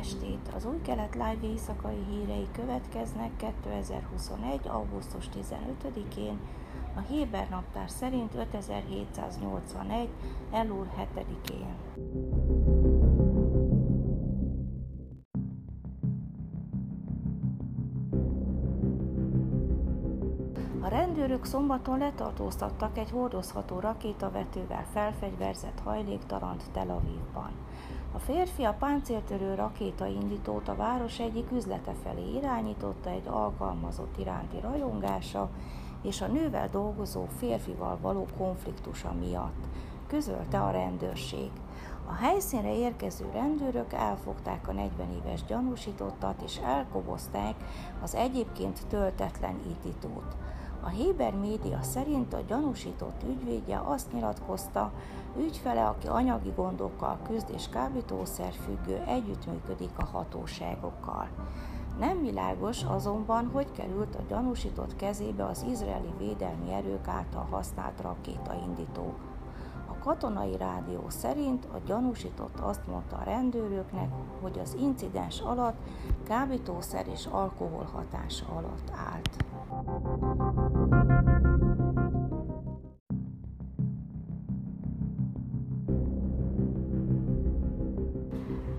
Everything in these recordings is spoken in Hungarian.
estét! Az új kelet live éjszakai hírei következnek 2021. augusztus 15-én, a Héber naptár szerint 5781. elúr 7-én. Rendőrök szombaton letartóztattak egy hordozható rakétavetővel felfegyverzett hajléktalant Tel Avivban. A férfi a páncéltörő rakétaindítót a város egyik üzlete felé irányította egy alkalmazott iránti rajongása és a nővel dolgozó férfival való konfliktusa miatt, közölte a rendőrség. A helyszínre érkező rendőrök elfogták a 40 éves gyanúsítottat és elkobozták az egyébként töltetlen ítítót. A Héber média szerint a gyanúsított ügyvédje azt nyilatkozta, ügyfele, aki anyagi gondokkal küzd és kábítószer együttműködik a hatóságokkal. Nem világos azonban, hogy került a gyanúsított kezébe az izraeli védelmi erők által használt rakétaindító. A katonai rádió szerint a gyanúsított azt mondta a rendőröknek, hogy az incidens alatt kábítószer és alkohol hatása alatt állt.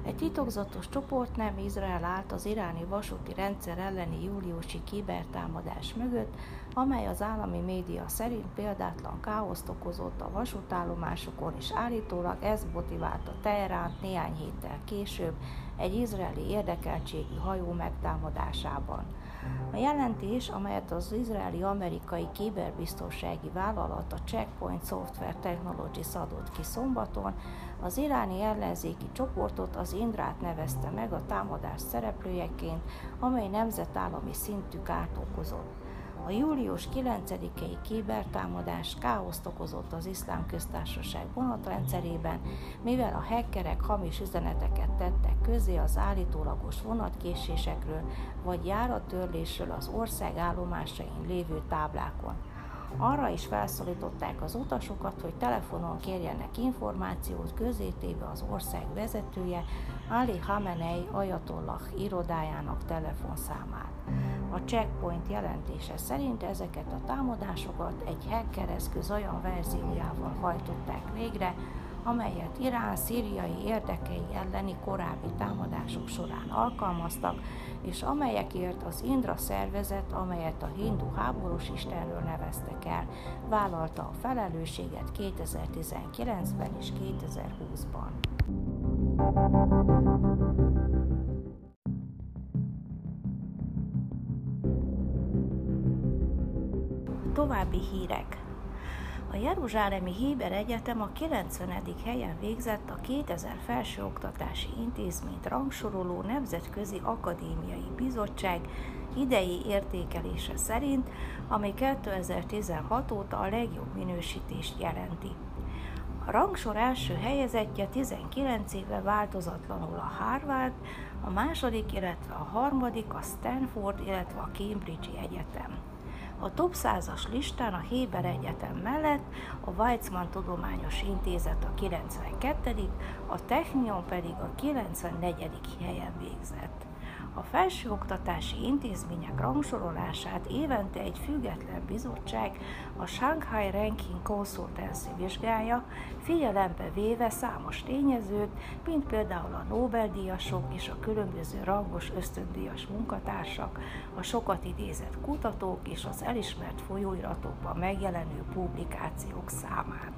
Egy titokzatos csoport nem Izrael állt az iráni vasúti rendszer elleni júliusi kibertámadás mögött, amely az állami média szerint példátlan káoszt okozott a vasútállomásokon, és állítólag ez motiválta Teheránt néhány héttel később egy izraeli érdekeltségű hajó megtámadásában. A jelentés, amelyet az izraeli-amerikai kiberbiztonsági vállalat a Checkpoint Software Technologies adott ki szombaton, az iráni ellenzéki csoportot az Indrát nevezte meg a támadás szereplőjeként, amely nemzetállami szintű kárt okozott. A július 9-i kibertámadás káoszt okozott az iszlám köztársaság vonatrendszerében, mivel a hackerek hamis üzeneteket tettek közé az állítólagos vonatkésésekről vagy járattörlésről az ország állomásain lévő táblákon. Arra is felszólították az utasokat, hogy telefonon kérjenek információt közétébe az ország vezetője, Ali Hamenei Ayatollah irodájának telefonszámát. A checkpoint jelentése szerint ezeket a támadásokat egy hacker eszköz olyan verziójával hajtották végre, amelyet Irán szíriai érdekei elleni korábbi támadások során alkalmaztak, és amelyekért az Indra szervezet, amelyet a hindu háborús istenről neveztek el, vállalta a felelősséget 2019-ben és 2020-ban. További hírek a Jeruzsálemi Héber Egyetem a 90. helyen végzett a 2000 felsőoktatási intézményt rangsoroló Nemzetközi Akadémiai Bizottság idei értékelése szerint, ami 2016 óta a legjobb minősítést jelenti. A rangsor első helyezettje 19 éve változatlanul a Harvard, a második, illetve a harmadik a Stanford, illetve a Cambridge Egyetem. A top 100-as listán a Héber Egyetem mellett a Weizmann Tudományos Intézet a 92., a Technion pedig a 94. helyen végzett. A felsőoktatási intézmények rangsorolását évente egy független bizottság, a Shanghai Ranking Consultancy vizsgálja, figyelembe véve számos tényezőt, mint például a Nobel-díjasok és a különböző rangos ösztöndíjas munkatársak, a sokat idézett kutatók és az elismert folyóiratokban megjelenő publikációk számát.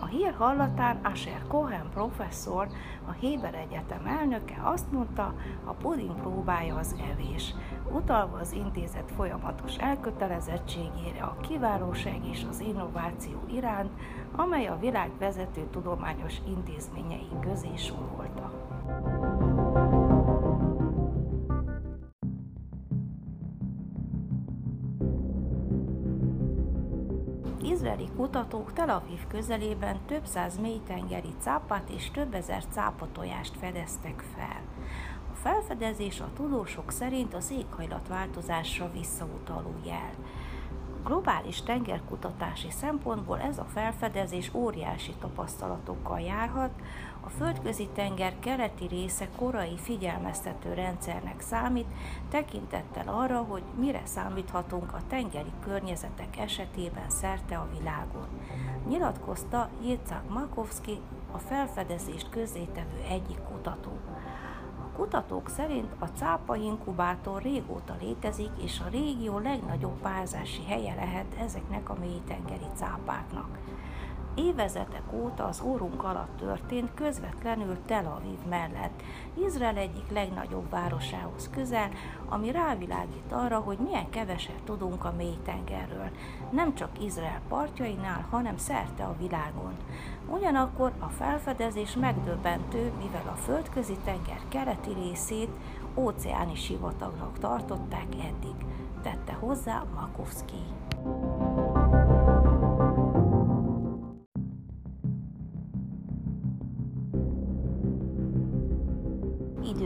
A hír hallatán Asher Cohen professzor, a Héber Egyetem elnöke azt mondta, a puding próbája az evés, utalva az intézet folyamatos elkötelezettségére a kiválóság és az innováció iránt, amely a világ vezető tudományos intézményei közé sorolta. Izraeli kutatók Tel Aviv közelében több száz mélytengeri cápát és több ezer cápatojást fedeztek fel. A felfedezés a tudósok szerint az éghajlatváltozásra visszautaló jel. Globális tengerkutatási szempontból ez a felfedezés óriási tapasztalatokkal járhat, a földközi tenger keleti része korai figyelmeztető rendszernek számít, tekintettel arra, hogy mire számíthatunk a tengeri környezetek esetében szerte a világon. Nyilatkozta Jacek Makovsky, a felfedezést közzétevő egyik kutató. Kutatók szerint a cápa inkubátor régóta létezik, és a régió legnagyobb párzási helye lehet ezeknek a mélytengeri cápáknak évezetek óta az órunk alatt történt közvetlenül Tel Aviv mellett, Izrael egyik legnagyobb városához közel, ami rávilágít arra, hogy milyen keveset tudunk a mélytengerről, nem csak Izrael partjainál, hanem szerte a világon. Ugyanakkor a felfedezés megdöbbentő, mivel a földközi tenger keleti részét óceáni sivatagnak tartották eddig, tette hozzá Makovsky.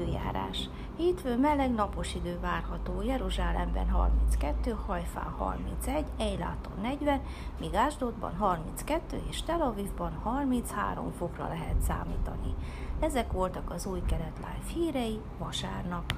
Időjárás. Hétfő meleg napos idő várható, Jeruzsálemben 32, Hajfán 31, Eiláton 40, míg Ásdodban 32 és Tel Avivban 33 fokra lehet számítani. Ezek voltak az új kelet live hírei vasárnap.